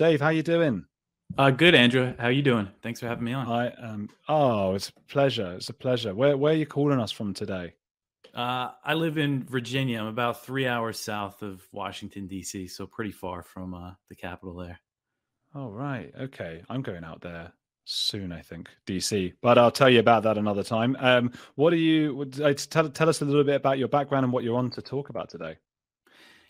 Dave, how you doing? Uh, good, Andrew. How you doing? Thanks for having me on. I um. Oh, it's a pleasure. It's a pleasure. Where where are you calling us from today? Uh, I live in Virginia. I'm about three hours south of Washington D.C., so pretty far from uh, the capital there. Oh right, okay. I'm going out there soon, I think, DC. But I'll tell you about that another time. Um, what are you? Uh, tell tell us a little bit about your background and what you're on to talk about today.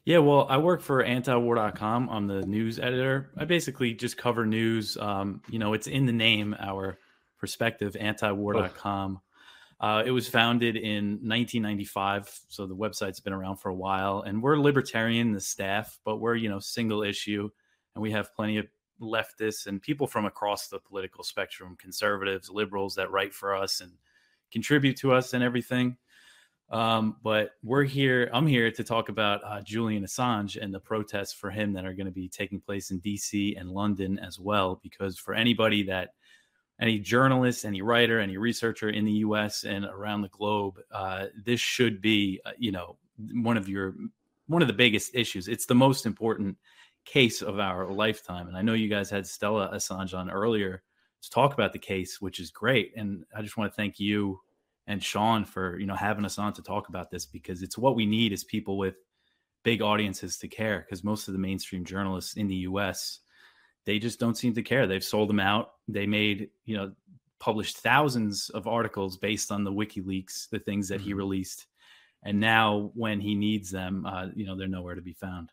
Yeah, well, I work for antiwar.com. I'm the news editor. I basically just cover news. Um, you know, it's in the name, our perspective, antiwar.com. Uh, it was founded in 1995, so the website's been around for a while. And we're libertarian, the staff, but we're, you know, single issue. And we have plenty of leftists and people from across the political spectrum, conservatives, liberals that write for us and contribute to us and everything. Um, but we're here. I'm here to talk about uh, Julian Assange and the protests for him that are going to be taking place in DC and London as well. Because for anybody that, any journalist, any writer, any researcher in the U.S. and around the globe, uh, this should be, uh, you know, one of your one of the biggest issues. It's the most important case of our lifetime. And I know you guys had Stella Assange on earlier to talk about the case, which is great. And I just want to thank you and Sean for you know having us on to talk about this because it's what we need is people with big audiences to care. Because most of the mainstream journalists in the U.S. they just don't seem to care. They've sold them out. They made you know published thousands of articles based on the WikiLeaks, the things that mm-hmm. he released, and now when he needs them, uh, you know they're nowhere to be found.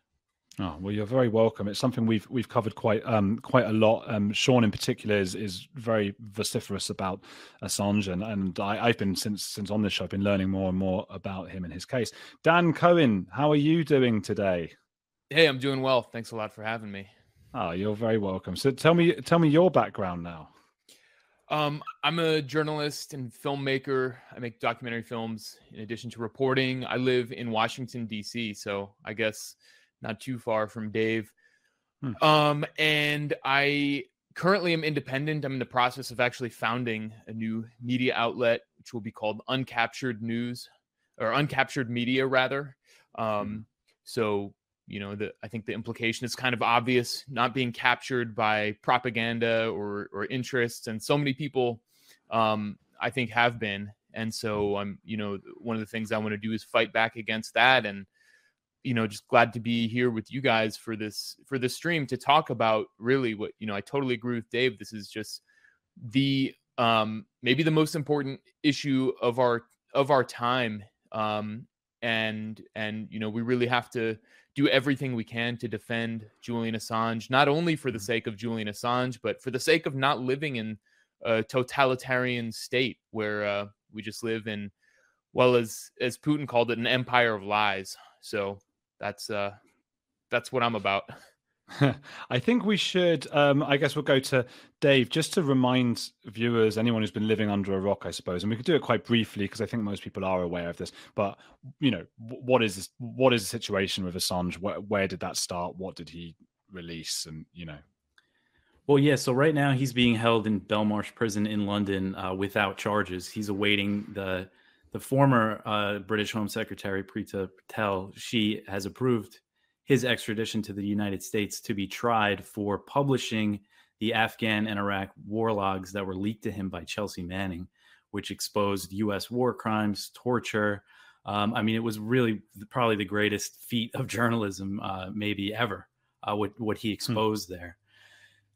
Oh well, you're very welcome. It's something we've we've covered quite um, quite a lot. Um, Sean, in particular, is is very vociferous about Assange, and and I, have been since since on this show, I've been learning more and more about him and his case. Dan Cohen, how are you doing today? Hey, I'm doing well. Thanks a lot for having me. Oh, you're very welcome. So tell me tell me your background now. Um, I'm a journalist and filmmaker. I make documentary films in addition to reporting. I live in Washington D.C., so I guess not too far from Dave. Hmm. Um, and I currently am independent. I'm in the process of actually founding a new media outlet, which will be called Uncaptured News or Uncaptured Media, rather. Um, hmm. so you know, the I think the implication is kind of obvious, not being captured by propaganda or or interests, and so many people, um, I think, have been. And so I'm, um, you know, one of the things I want to do is fight back against that and you know just glad to be here with you guys for this for this stream to talk about really what you know i totally agree with dave. This is just the um maybe the most important issue of our of our time. Um and and you know we really have to do everything we can to defend Julian Assange not only for the mm-hmm. sake of Julian Assange but for the sake of not living in a totalitarian state where uh, we just live in well as as Putin called it an empire of lies. So that's uh that's what I'm about. I think we should. Um, I guess we'll go to Dave just to remind viewers, anyone who's been living under a rock, I suppose, and we could do it quite briefly because I think most people are aware of this. But you know, what is this, what is the situation with Assange? Where, where did that start? What did he release? And you know, well, yeah. So right now he's being held in Belmarsh Prison in London uh, without charges. He's awaiting the the former uh, British Home Secretary Priti Patel, she has approved his extradition to the United States to be tried for publishing the Afghan and Iraq war logs that were leaked to him by Chelsea Manning, which exposed U.S. war crimes, torture. Um, I mean, it was really probably the greatest feat of journalism, uh, maybe ever, uh, what, what he hmm. exposed hmm. there.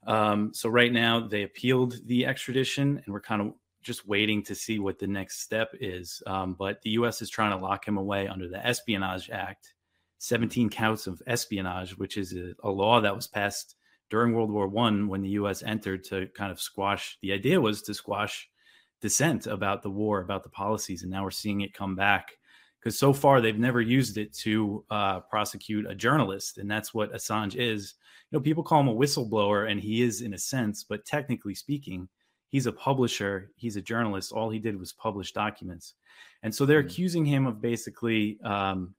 Um, so right now they appealed the extradition, and we're kind of just waiting to see what the next step is. Um, but the U.S. is trying to lock him away under the Espionage Act, 17 counts of espionage, which is a, a law that was passed during World War One when the U.S. entered to kind of squash. The idea was to squash dissent about the war, about the policies, and now we're seeing it come back because so far they've never used it to uh, prosecute a journalist, and that's what Assange is. You know, people call him a whistleblower, and he is in a sense, but technically speaking he's a publisher he's a journalist all he did was publish documents and so they're mm-hmm. accusing him of basically um,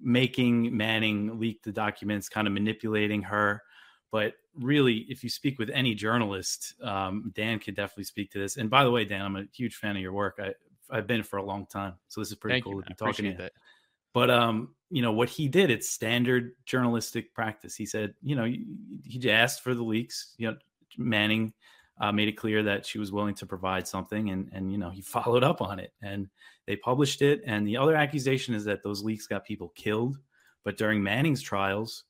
making manning leak the documents kind of manipulating her but really if you speak with any journalist um, dan could definitely speak to this and by the way dan i'm a huge fan of your work I, i've been for a long time so this is pretty Thank cool you, to be talking to you. But um, you know what he did? It's standard journalistic practice. He said, you know, he asked for the leaks. You know, Manning uh, made it clear that she was willing to provide something, and and you know he followed up on it, and they published it. And the other accusation is that those leaks got people killed. But during Manning's trials,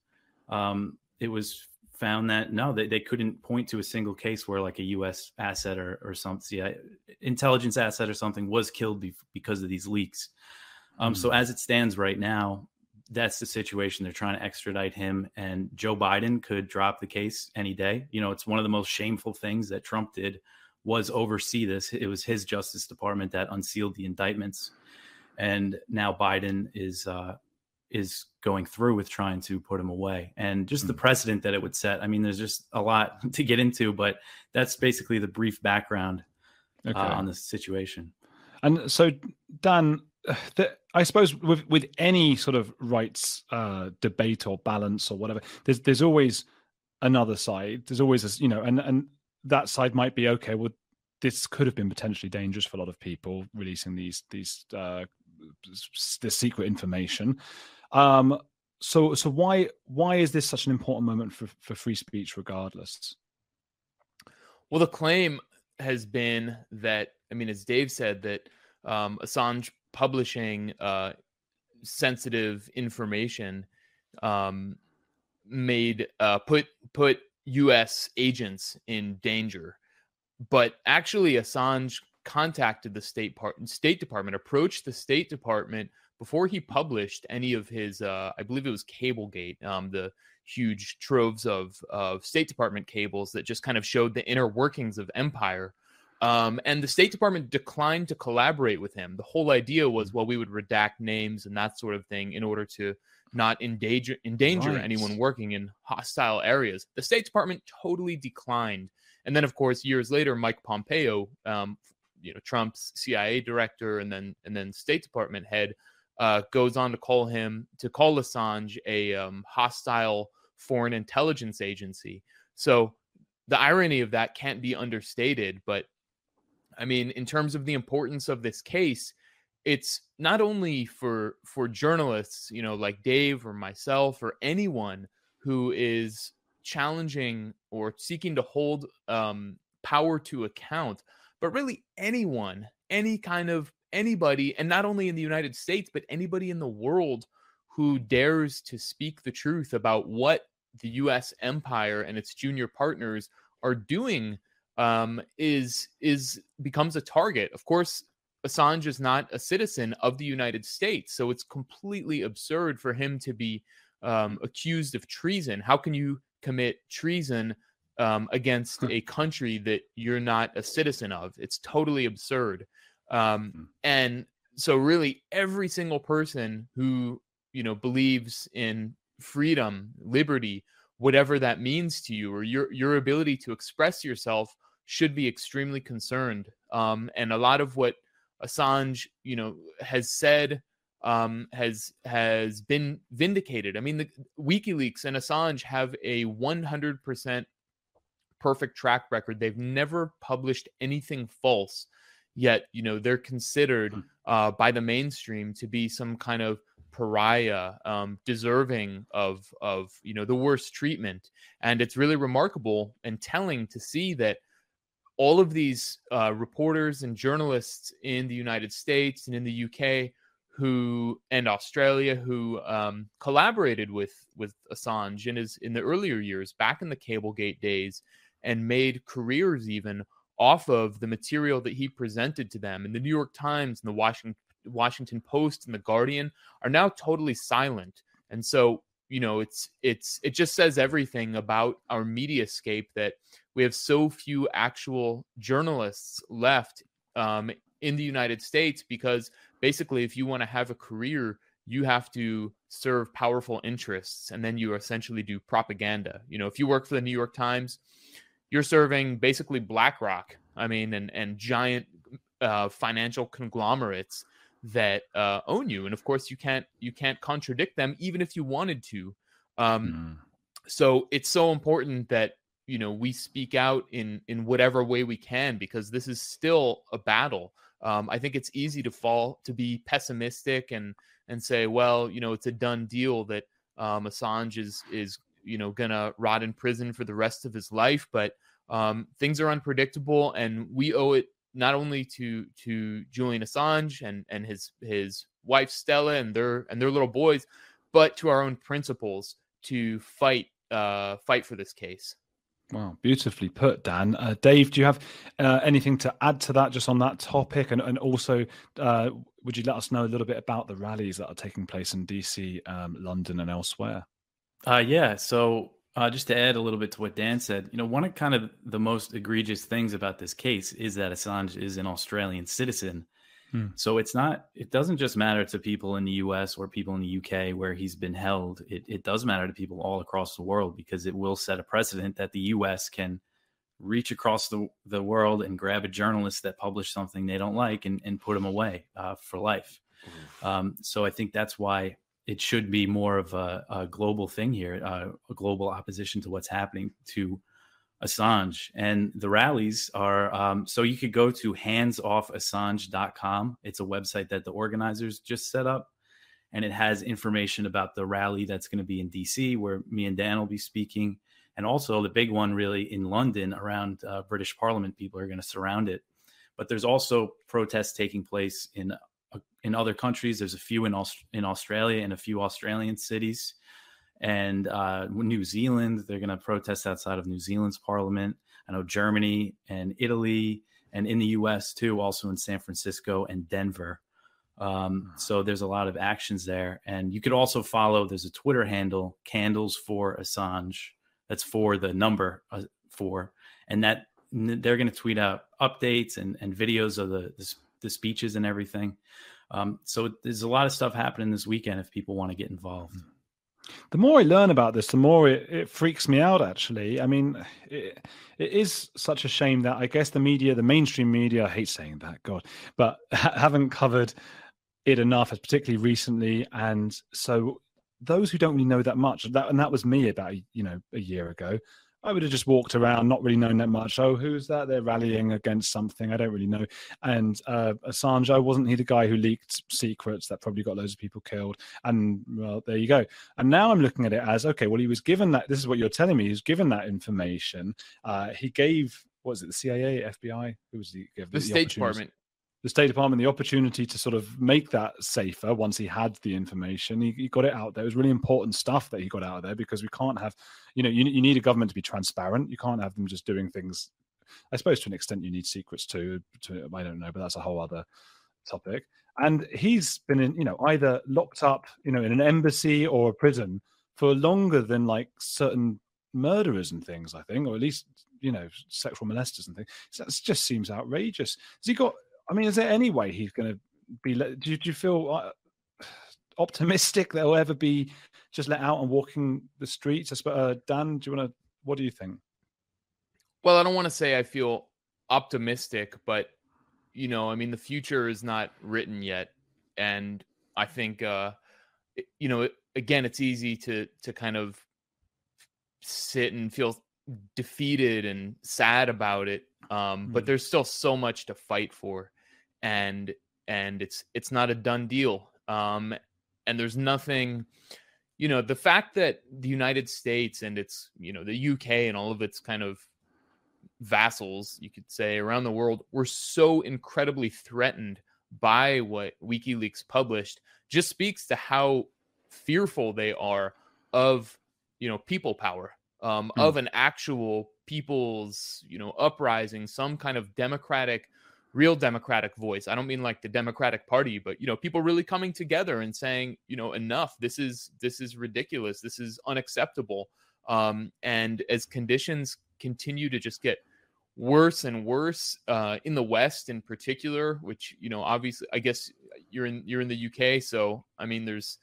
um, it was found that no, they, they couldn't point to a single case where like a U.S. asset or or some yeah, intelligence asset or something was killed be- because of these leaks. Um, mm. So as it stands right now, that's the situation. They're trying to extradite him, and Joe Biden could drop the case any day. You know, it's one of the most shameful things that Trump did was oversee this. It was his Justice Department that unsealed the indictments, and now Biden is uh, is going through with trying to put him away, and just mm-hmm. the precedent that it would set. I mean, there's just a lot to get into, but that's basically the brief background uh, okay. uh, on the situation. And so, Dan, the, I suppose with with any sort of rights uh, debate or balance or whatever, there's there's always another side. There's always a, you know, and and that side might be okay. Well, this could have been potentially dangerous for a lot of people releasing these these uh, the secret information. Um, so so why why is this such an important moment for for free speech, regardless? Well, the claim has been that I mean, as Dave said, that um, Assange publishing uh, sensitive information um, made uh, put put U.S. agents in danger. But actually, Assange contacted the State part State Department, approached the State Department before he published any of his. Uh, I believe it was CableGate, um, the huge troves of of State Department cables that just kind of showed the inner workings of Empire. Um, and the State Department declined to collaborate with him. The whole idea was, mm. well, we would redact names and that sort of thing in order to not endanger endanger right. anyone working in hostile areas. The State Department totally declined. And then, of course, years later, Mike Pompeo, um, you know, Trump's CIA director and then and then State Department head, uh, goes on to call him to call Assange a um, hostile foreign intelligence agency. So the irony of that can't be understated. But I mean, in terms of the importance of this case, it's not only for for journalists, you know, like Dave or myself or anyone who is challenging or seeking to hold um, power to account, but really anyone, any kind of anybody, and not only in the United States, but anybody in the world who dares to speak the truth about what the U.S. empire and its junior partners are doing um, is is becomes a target. Of course, Assange is not a citizen of the United States, so it's completely absurd for him to be um, accused of treason. How can you commit treason um, against a country that you're not a citizen of? It's totally absurd. Um, hmm. and so, really, every single person who you know believes in freedom, liberty, whatever that means to you, or your your ability to express yourself should be extremely concerned. Um, and a lot of what Assange, you know, has said um, has has been vindicated. I mean, the WikiLeaks and Assange have a 100% perfect track record. They've never published anything false. Yet, you know, they're considered hmm. uh, by the mainstream to be some kind of pariah, um, deserving of of you know the worst treatment. And it's really remarkable and telling to see that all of these uh, reporters and journalists in the United States and in the UK who and Australia who um, collaborated with with Assange in his in the earlier years, back in the Cablegate days, and made careers even off of the material that he presented to them. And the New York Times and the Washington Washington Post and the Guardian are now totally silent. And so you know it's it's it just says everything about our media scape that we have so few actual journalists left um, in the United States because basically, if you want to have a career, you have to serve powerful interests and then you essentially do propaganda. You know, if you work for the New York Times, you're serving basically BlackRock, I mean, and, and giant uh, financial conglomerates that uh, own you. And of course, you can't you can't contradict them even if you wanted to. Um, mm. So it's so important that you know we speak out in in whatever way we can because this is still a battle um, i think it's easy to fall to be pessimistic and and say, well, you know, it's a done deal that um, Assange is is you know gonna rot in prison for the rest of his life. But um, things are unpredictable, and we owe it not only to to Julian Assange and and his his wife Stella and their and their little boys, but to our own principles to fight uh, fight for this case. Wow, beautifully put, Dan. Uh, Dave, do you have uh, anything to add to that, just on that topic, and and also uh, would you let us know a little bit about the rallies that are taking place in DC, um, London, and elsewhere? Uh, yeah. So uh, just to add a little bit to what Dan said, you know, one of kind of the most egregious things about this case is that Assange is an Australian citizen. Hmm. So it's not, it doesn't just matter to people in the US or people in the UK where he's been held. It, it does matter to people all across the world because it will set a precedent that the US can reach across the, the world and grab a journalist that published something they don't like and, and put them away uh, for life. Um, so I think that's why it should be more of a, a global thing here, uh, a global opposition to what's happening to Assange. And the rallies are um, so you could go to handsofassange.com. It's a website that the organizers just set up. And it has information about the rally that's going to be in DC, where me and Dan will be speaking. And also the big one, really, in London around uh, British Parliament. People are going to surround it. But there's also protests taking place in in other countries. There's a few in Aust- in Australia and a few Australian cities and uh, New Zealand. They're going to protest outside of New Zealand's parliament. I know Germany and Italy, and in the U.S. too, also in San Francisco and Denver. Um, hmm. so there's a lot of actions there, and you could also follow. There's a Twitter handle, Candles for Assange. That's for the number uh, four, and that they're going to tweet out updates and, and videos of the, the, the speeches and everything. Um, so there's a lot of stuff happening this weekend if people want to get involved. Hmm. The more I learn about this, the more it, it freaks me out. Actually, I mean, it, it is such a shame that I guess the media, the mainstream media, I hate saying that, God, but ha- haven't covered it enough, particularly recently. And so, those who don't really know that much, that and that was me about you know a year ago. I would have just walked around, not really knowing that much. Oh, who's that? They're rallying against something. I don't really know. And uh, Assange, oh, wasn't he the guy who leaked secrets that probably got loads of people killed? And well, there you go. And now I'm looking at it as okay. Well, he was given that. This is what you're telling me. He was given that information. Uh, he gave. What was it? The CIA, FBI? Who was he? The, the State Department the State Department the opportunity to sort of make that safer once he had the information. He, he, got it out there. It was really important stuff that he got out of there because we can't have, you know, you, you need a government to be transparent. You can't have them just doing things. I suppose to an extent you need secrets too. To, I don't know, but that's a whole other topic. And he's been in, you know, either locked up, you know, in an embassy or a prison for longer than like certain murderers and things. I think, or at least you know, sexual molesters and things. That just seems outrageous. Has he got I mean, is there any way he's going to be? Do you, do you feel uh, optimistic that he'll ever be just let out and walking the streets? Uh, Dan, do you want to? What do you think? Well, I don't want to say I feel optimistic, but you know, I mean, the future is not written yet, and I think, uh, you know, again, it's easy to to kind of sit and feel defeated and sad about it um, but there's still so much to fight for and and it's it's not a done deal um, and there's nothing you know the fact that the united states and it's you know the uk and all of its kind of vassals you could say around the world were so incredibly threatened by what wikileaks published just speaks to how fearful they are of you know people power um, mm. of an actual people's you know uprising some kind of democratic real democratic voice i don't mean like the democratic party but you know people really coming together and saying you know enough this is this is ridiculous this is unacceptable um, and as conditions continue to just get worse and worse uh, in the west in particular which you know obviously i guess you're in you're in the uk so i mean there's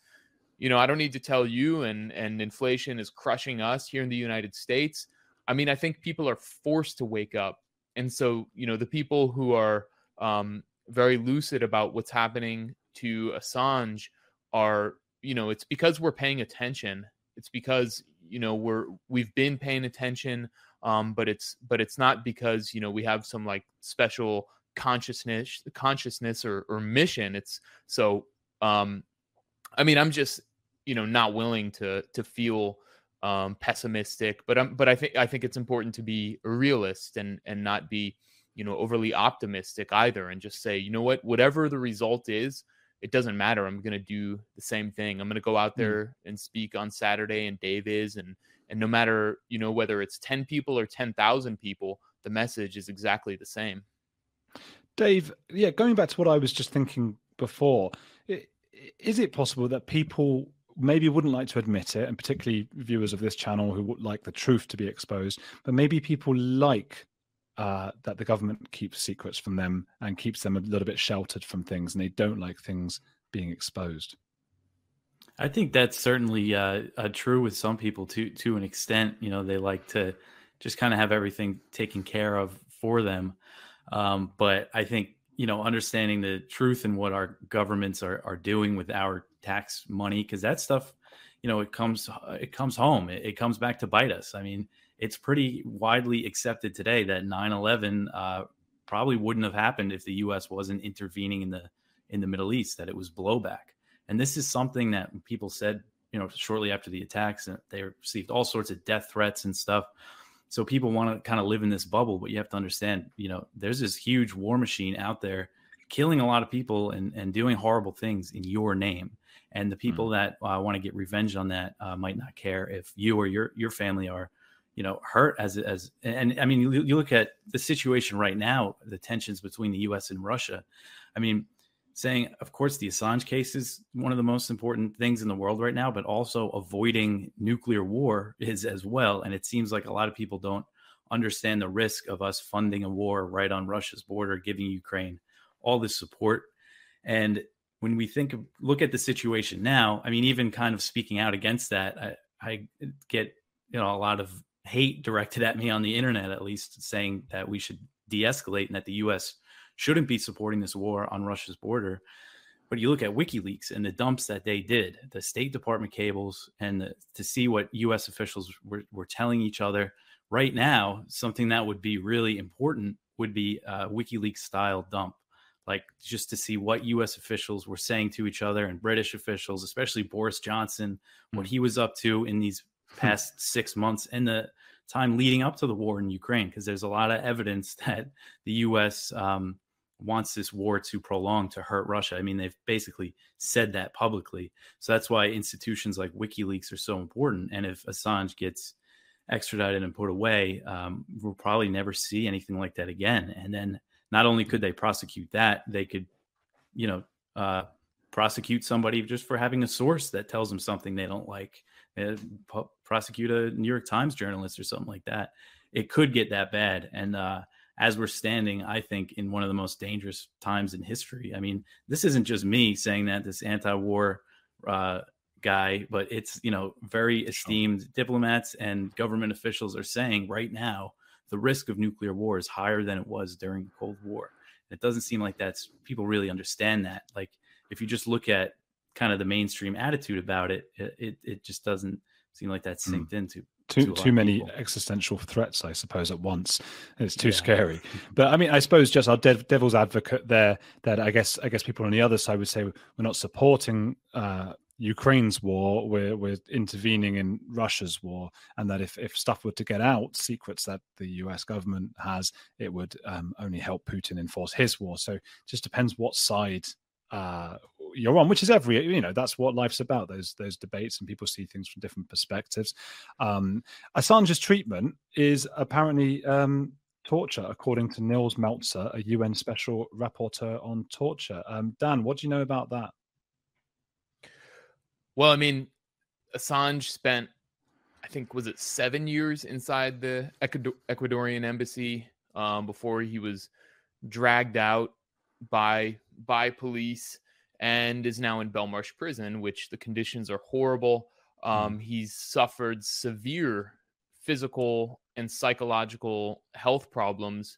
you know, I don't need to tell you, and and inflation is crushing us here in the United States. I mean, I think people are forced to wake up, and so you know, the people who are um, very lucid about what's happening to Assange are, you know, it's because we're paying attention. It's because you know we're we've been paying attention, um, but it's but it's not because you know we have some like special consciousness consciousness or, or mission. It's so um, I mean, I'm just you know not willing to to feel um, pessimistic, but I'm but I think I think it's important to be a realist and and not be you know overly optimistic either, and just say you know what whatever the result is, it doesn't matter. I'm going to do the same thing. I'm going to go out hmm. there and speak on Saturday, and Dave is, and and no matter you know whether it's ten people or ten thousand people, the message is exactly the same. Dave, yeah, going back to what I was just thinking before, is it possible that people maybe wouldn't like to admit it, and particularly viewers of this channel who would like the truth to be exposed, but maybe people like uh, that the government keeps secrets from them and keeps them a little bit sheltered from things, and they don't like things being exposed. I think that's certainly uh, uh, true with some people to to an extent. You know, they like to just kind of have everything taken care of for them. Um, but I think you know, understanding the truth and what our governments are are doing with our tax money, because that stuff, you know, it comes it comes home. It, it, comes back to bite us. I mean, it's pretty widely accepted today that 9/11 uh, probably wouldn't have happened if the U.S. wasn't intervening in the in the Middle East. That it was blowback, and this is something that people said, you know, shortly after the attacks, and they received all sorts of death threats and stuff so people want to kind of live in this bubble, but you have to understand, you know, there's this huge war machine out there killing a lot of people and, and doing horrible things in your name. And the people mm. that uh, want to get revenge on that uh, might not care if you or your your family are, you know, hurt as as and I mean you, you look at the situation right now, the tensions between the U.S. and Russia. I mean, saying, of course, the Assange case is one of the most important things in the world right now, but also avoiding nuclear war is as well. And it seems like a lot of people don't understand the risk of us funding a war right on Russia's border, giving Ukraine all this support. And when we think of look at the situation now, I mean, even kind of speaking out against that, I, I get you know a lot of hate directed at me on the internet, at least saying that we should de-escalate and that the U.S shouldn't be supporting this war on Russia's border. But you look at WikiLeaks and the dumps that they did, the State Department cables, and the, to see what U.S. officials were, were telling each other right now, something that would be really important would be a WikiLeaks style dump. Like just to see what U.S. officials were saying to each other and British officials, especially Boris Johnson, what hmm. he was up to in these past six months and the time leading up to the war in Ukraine, because there's a lot of evidence that the U.S. Um, wants this war to prolong to hurt Russia. I mean, they've basically said that publicly. So that's why institutions like WikiLeaks are so important. And if Assange gets extradited and put away, um, we'll probably never see anything like that again. And then not only could they prosecute that, they could, you know, uh, prosecute somebody just for having a source that tells them something they don't like. Uh, prosecute a New York Times journalist or something like that. It could get that bad. And uh, as we're standing, I think, in one of the most dangerous times in history. I mean, this isn't just me saying that, this anti war uh, guy, but it's, you know, very esteemed diplomats and government officials are saying right now the risk of nuclear war is higher than it was during the Cold War. it doesn't seem like that's people really understand that. Like, if you just look at kind of the mainstream attitude about it, it, it, it just doesn't seem like that's hmm. synced mm. into too too many people. existential threats, I suppose, at once. It's too yeah. scary. But I mean, I suppose just our dev, devil's advocate there. That I guess I guess people on the other side would say we're not supporting uh, Ukraine's war. We're we're intervening in Russia's war, and that if if stuff were to get out, secrets that the U.S. government has, it would um, only help Putin enforce his war. So it just depends what side uh, you're on, which is every you know that's what life's about. Those those debates and people see things from different perspectives. Um, Assange's treatment is apparently um, torture, according to Nils Melzer, a UN special rapporteur on torture. Um, Dan, what do you know about that? Well, I mean, Assange spent, I think, was it seven years inside the Ecuadorian embassy um, before he was dragged out by by police and is now in Belmarsh prison, which the conditions are horrible. Hmm. Um, mm. He's suffered severe physical and psychological health problems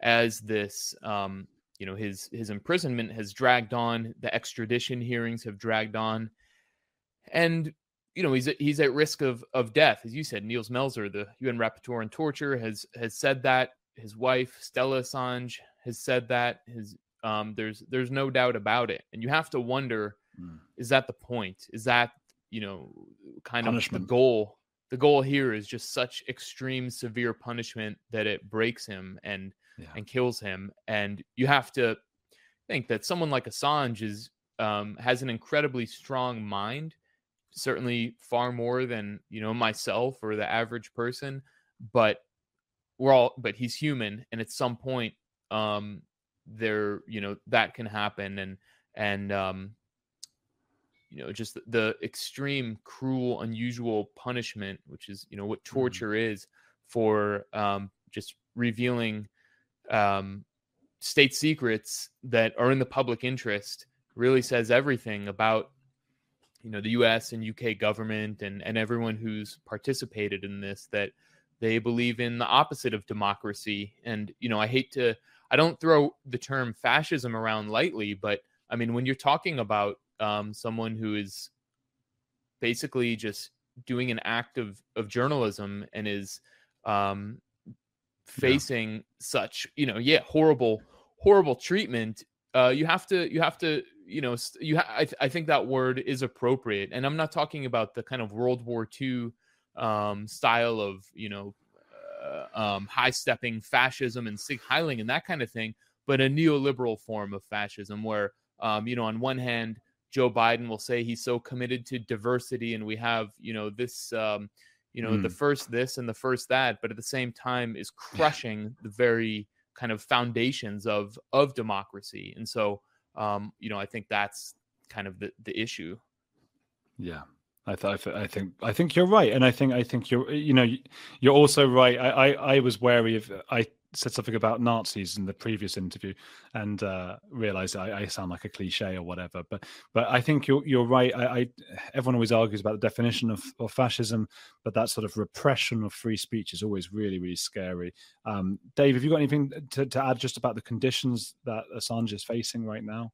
as this, um, you know, his his imprisonment has dragged on. The extradition hearings have dragged on, and you know he's he's at risk of of death, as you said. Nils Melzer, the UN rapporteur on torture, has has said that. His wife Stella Assange has said that. His um, there's there's no doubt about it, and you have to wonder mm. is that the point? Is that you know kind punishment. of the goal? The goal here is just such extreme, severe punishment that it breaks him and yeah. and kills him. And you have to think that someone like Assange is um, has an incredibly strong mind, certainly far more than you know myself or the average person. But we're all, but he's human, and at some point, um, there, you know, that can happen, and and um, you know, just the, extreme, cruel, unusual punishment, which is you know what mm-hmm. torture mm. is for um, just revealing um, state secrets that are in the public interest really says everything about you know the US and UK government and and everyone who's participated in this that they believe in the opposite of democracy and you know I hate to I don't throw the term fascism around lightly but I mean when you're talking about um, someone who is basically just doing an act of of journalism and is um, facing yeah. such you know yeah horrible horrible treatment uh, you have to you have to you know you ha- I, th- I think that word is appropriate and i'm not talking about the kind of world war ii um, style of you know uh, um, high stepping fascism and sig heiling and that kind of thing but a neoliberal form of fascism where um, you know on one hand joe biden will say he's so committed to diversity and we have you know this um, you know mm. the first this and the first that but at the same time is crushing the very kind of foundations of of democracy and so um you know i think that's kind of the the issue yeah I, th- I think I think you're right, and I think I think you're you know you're also right. I I, I was wary of I said something about Nazis in the previous interview and uh, realized I, I, sound like a cliche or whatever. But but I think you're you're right. I, I everyone always argues about the definition of, of, fascism, but that sort of repression of free speech is always really really scary. Um, Dave, have you got anything to, to add just about the conditions that Assange is facing right now?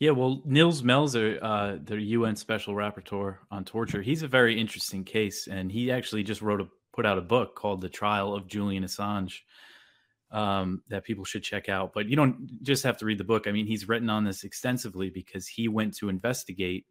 Yeah, well, Nils Melzer, uh, the UN Special Rapporteur on Torture, he's a very interesting case, and he actually just wrote a put out a book called The Trial of Julian Assange um, that people should check out. But you don't just have to read the book. I mean, he's written on this extensively because he went to investigate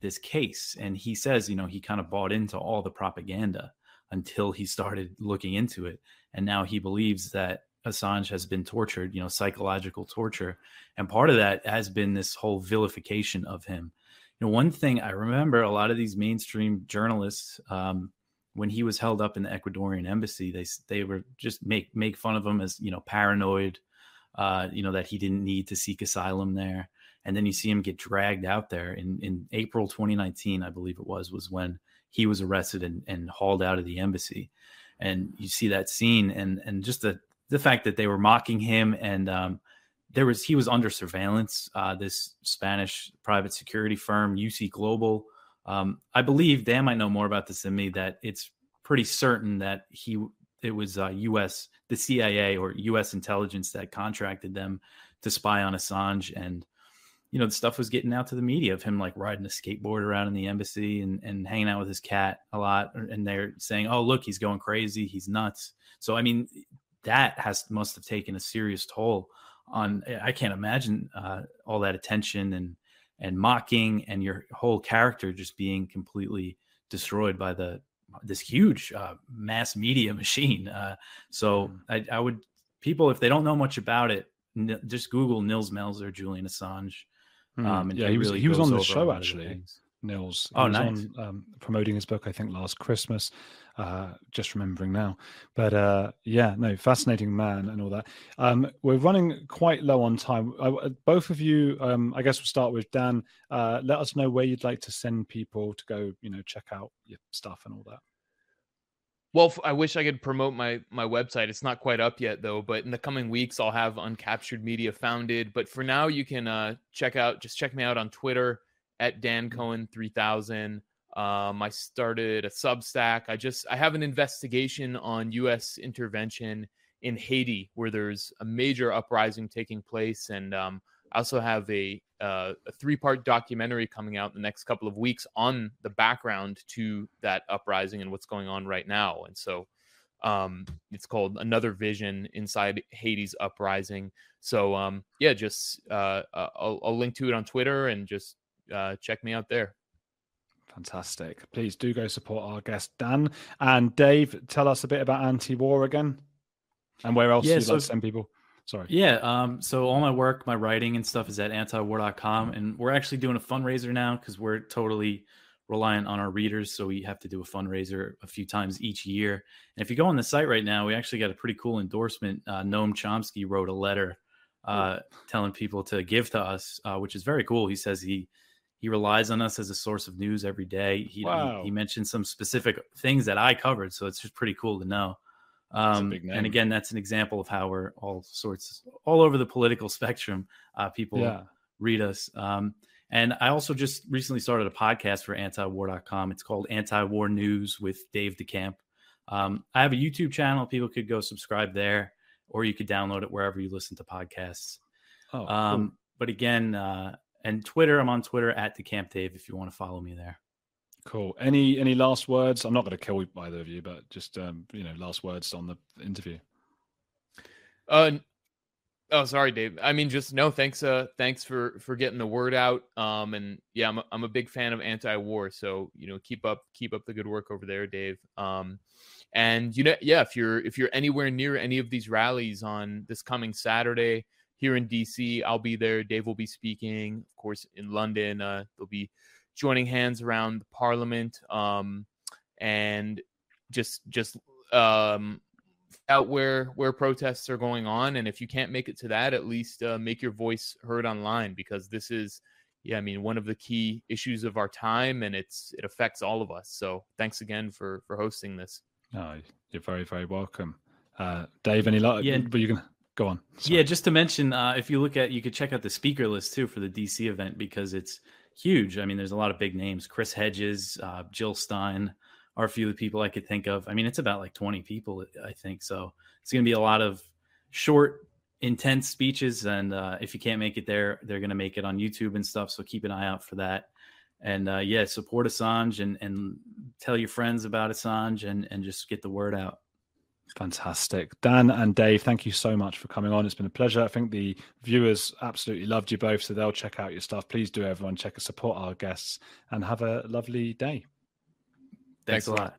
this case. And he says, you know, he kind of bought into all the propaganda until he started looking into it. And now he believes that Assange has been tortured, you know, psychological torture. And part of that has been this whole vilification of him. You know, one thing I remember a lot of these mainstream journalists, um, when he was held up in the Ecuadorian embassy, they they were just make make fun of him as you know paranoid, uh, you know that he didn't need to seek asylum there. And then you see him get dragged out there in in April 2019, I believe it was, was when he was arrested and, and hauled out of the embassy. And you see that scene and and just the the fact that they were mocking him and um, there was he was under surveillance. Uh, this Spanish private security firm, UC Global um, I believe Dan might know more about this than me. That it's pretty certain that he it was uh, U.S. the CIA or U.S. intelligence that contracted them to spy on Assange, and you know the stuff was getting out to the media of him like riding a skateboard around in the embassy and and hanging out with his cat a lot, and they're saying, "Oh, look, he's going crazy, he's nuts." So I mean, that has must have taken a serious toll on. I can't imagine uh, all that attention and and mocking and your whole character just being completely destroyed by the this huge uh, mass media machine. Uh, so mm. I, I, would people if they don't know much about it, n- just Google Nils Melzer, Julian Assange. Mm. Um, yeah, he, he was really he was on the show actually. Nils. He oh, nice. On, um, promoting his book, I think, last Christmas. Uh, just remembering now, but uh, yeah, no, fascinating man and all that. Um, we're running quite low on time. Uh, both of you, um, I guess we'll start with Dan. Uh, let us know where you'd like to send people to go, you know, check out your stuff and all that. Well, I wish I could promote my my website. It's not quite up yet though, but in the coming weeks I'll have Uncaptured Media founded. But for now, you can uh, check out just check me out on Twitter at Dan. Cohen 3000. Um, I started a Substack. I just I have an investigation on U.S. intervention in Haiti, where there's a major uprising taking place, and um, I also have a uh, a three part documentary coming out in the next couple of weeks on the background to that uprising and what's going on right now. And so um, it's called Another Vision Inside Haiti's Uprising. So um, yeah, just uh, uh I'll, I'll link to it on Twitter and just uh, check me out there. Fantastic. Please do go support our guest, Dan. And Dave, tell us a bit about anti war again and where else yeah, you'd so, like to send people. Sorry. Yeah. Um, so all my work, my writing and stuff is at antiwar.com. And we're actually doing a fundraiser now because we're totally reliant on our readers. So we have to do a fundraiser a few times each year. And if you go on the site right now, we actually got a pretty cool endorsement. Uh, Noam Chomsky wrote a letter uh, telling people to give to us, uh, which is very cool. He says he he relies on us as a source of news every day. He, wow. he, he mentioned some specific things that I covered, so it's just pretty cool to know. Um, and again, that's an example of how we're all sorts, all over the political spectrum. Uh, people yeah. read us. Um, and I also just recently started a podcast for antiwar.com. It's called Anti-War News with Dave DeCamp. Um, I have a YouTube channel. People could go subscribe there, or you could download it wherever you listen to podcasts. Oh, um, cool. But again, uh, and Twitter. I'm on Twitter at DeCamp Dave if you want to follow me there. Cool. Any any last words? I'm not going to kill either of you, but just um, you know, last words on the interview. Uh, oh, sorry, Dave. I mean, just no. Thanks. Uh, thanks for for getting the word out. Um, and yeah, I'm a, I'm a big fan of anti-war. So you know, keep up keep up the good work over there, Dave. Um, and you know, yeah, if you're if you're anywhere near any of these rallies on this coming Saturday, here in DC. I'll be there. Dave will be speaking, of course, in London. Uh, they'll be joining hands around the Parliament, um, and just just um, out where where protests are going on. And if you can't make it to that, at least uh, make your voice heard online because this is, yeah, I mean, one of the key issues of our time, and it's it affects all of us. So thanks again for for hosting this. No, you're very very welcome. Uh, Dave, any luck? Yeah, but you can go on. Sorry. Yeah, just to mention, uh, if you look at, you could check out the speaker list too for the DC event because it's huge. I mean, there's a lot of big names: Chris Hedges, uh, Jill Stein, are a few of the people I could think of. I mean, it's about like 20 people, I think. So it's going to be a lot of short, intense speeches. And uh, if you can't make it there, they're going to make it on YouTube and stuff. So keep an eye out for that. And uh, yeah, support Assange and and tell your friends about Assange and and just get the word out. Fantastic. Dan and Dave, thank you so much for coming on. It's been a pleasure. I think the viewers absolutely loved you both, so they'll check out your stuff. Please do, everyone, check and support our guests and have a lovely day. Thanks, Thanks a lot.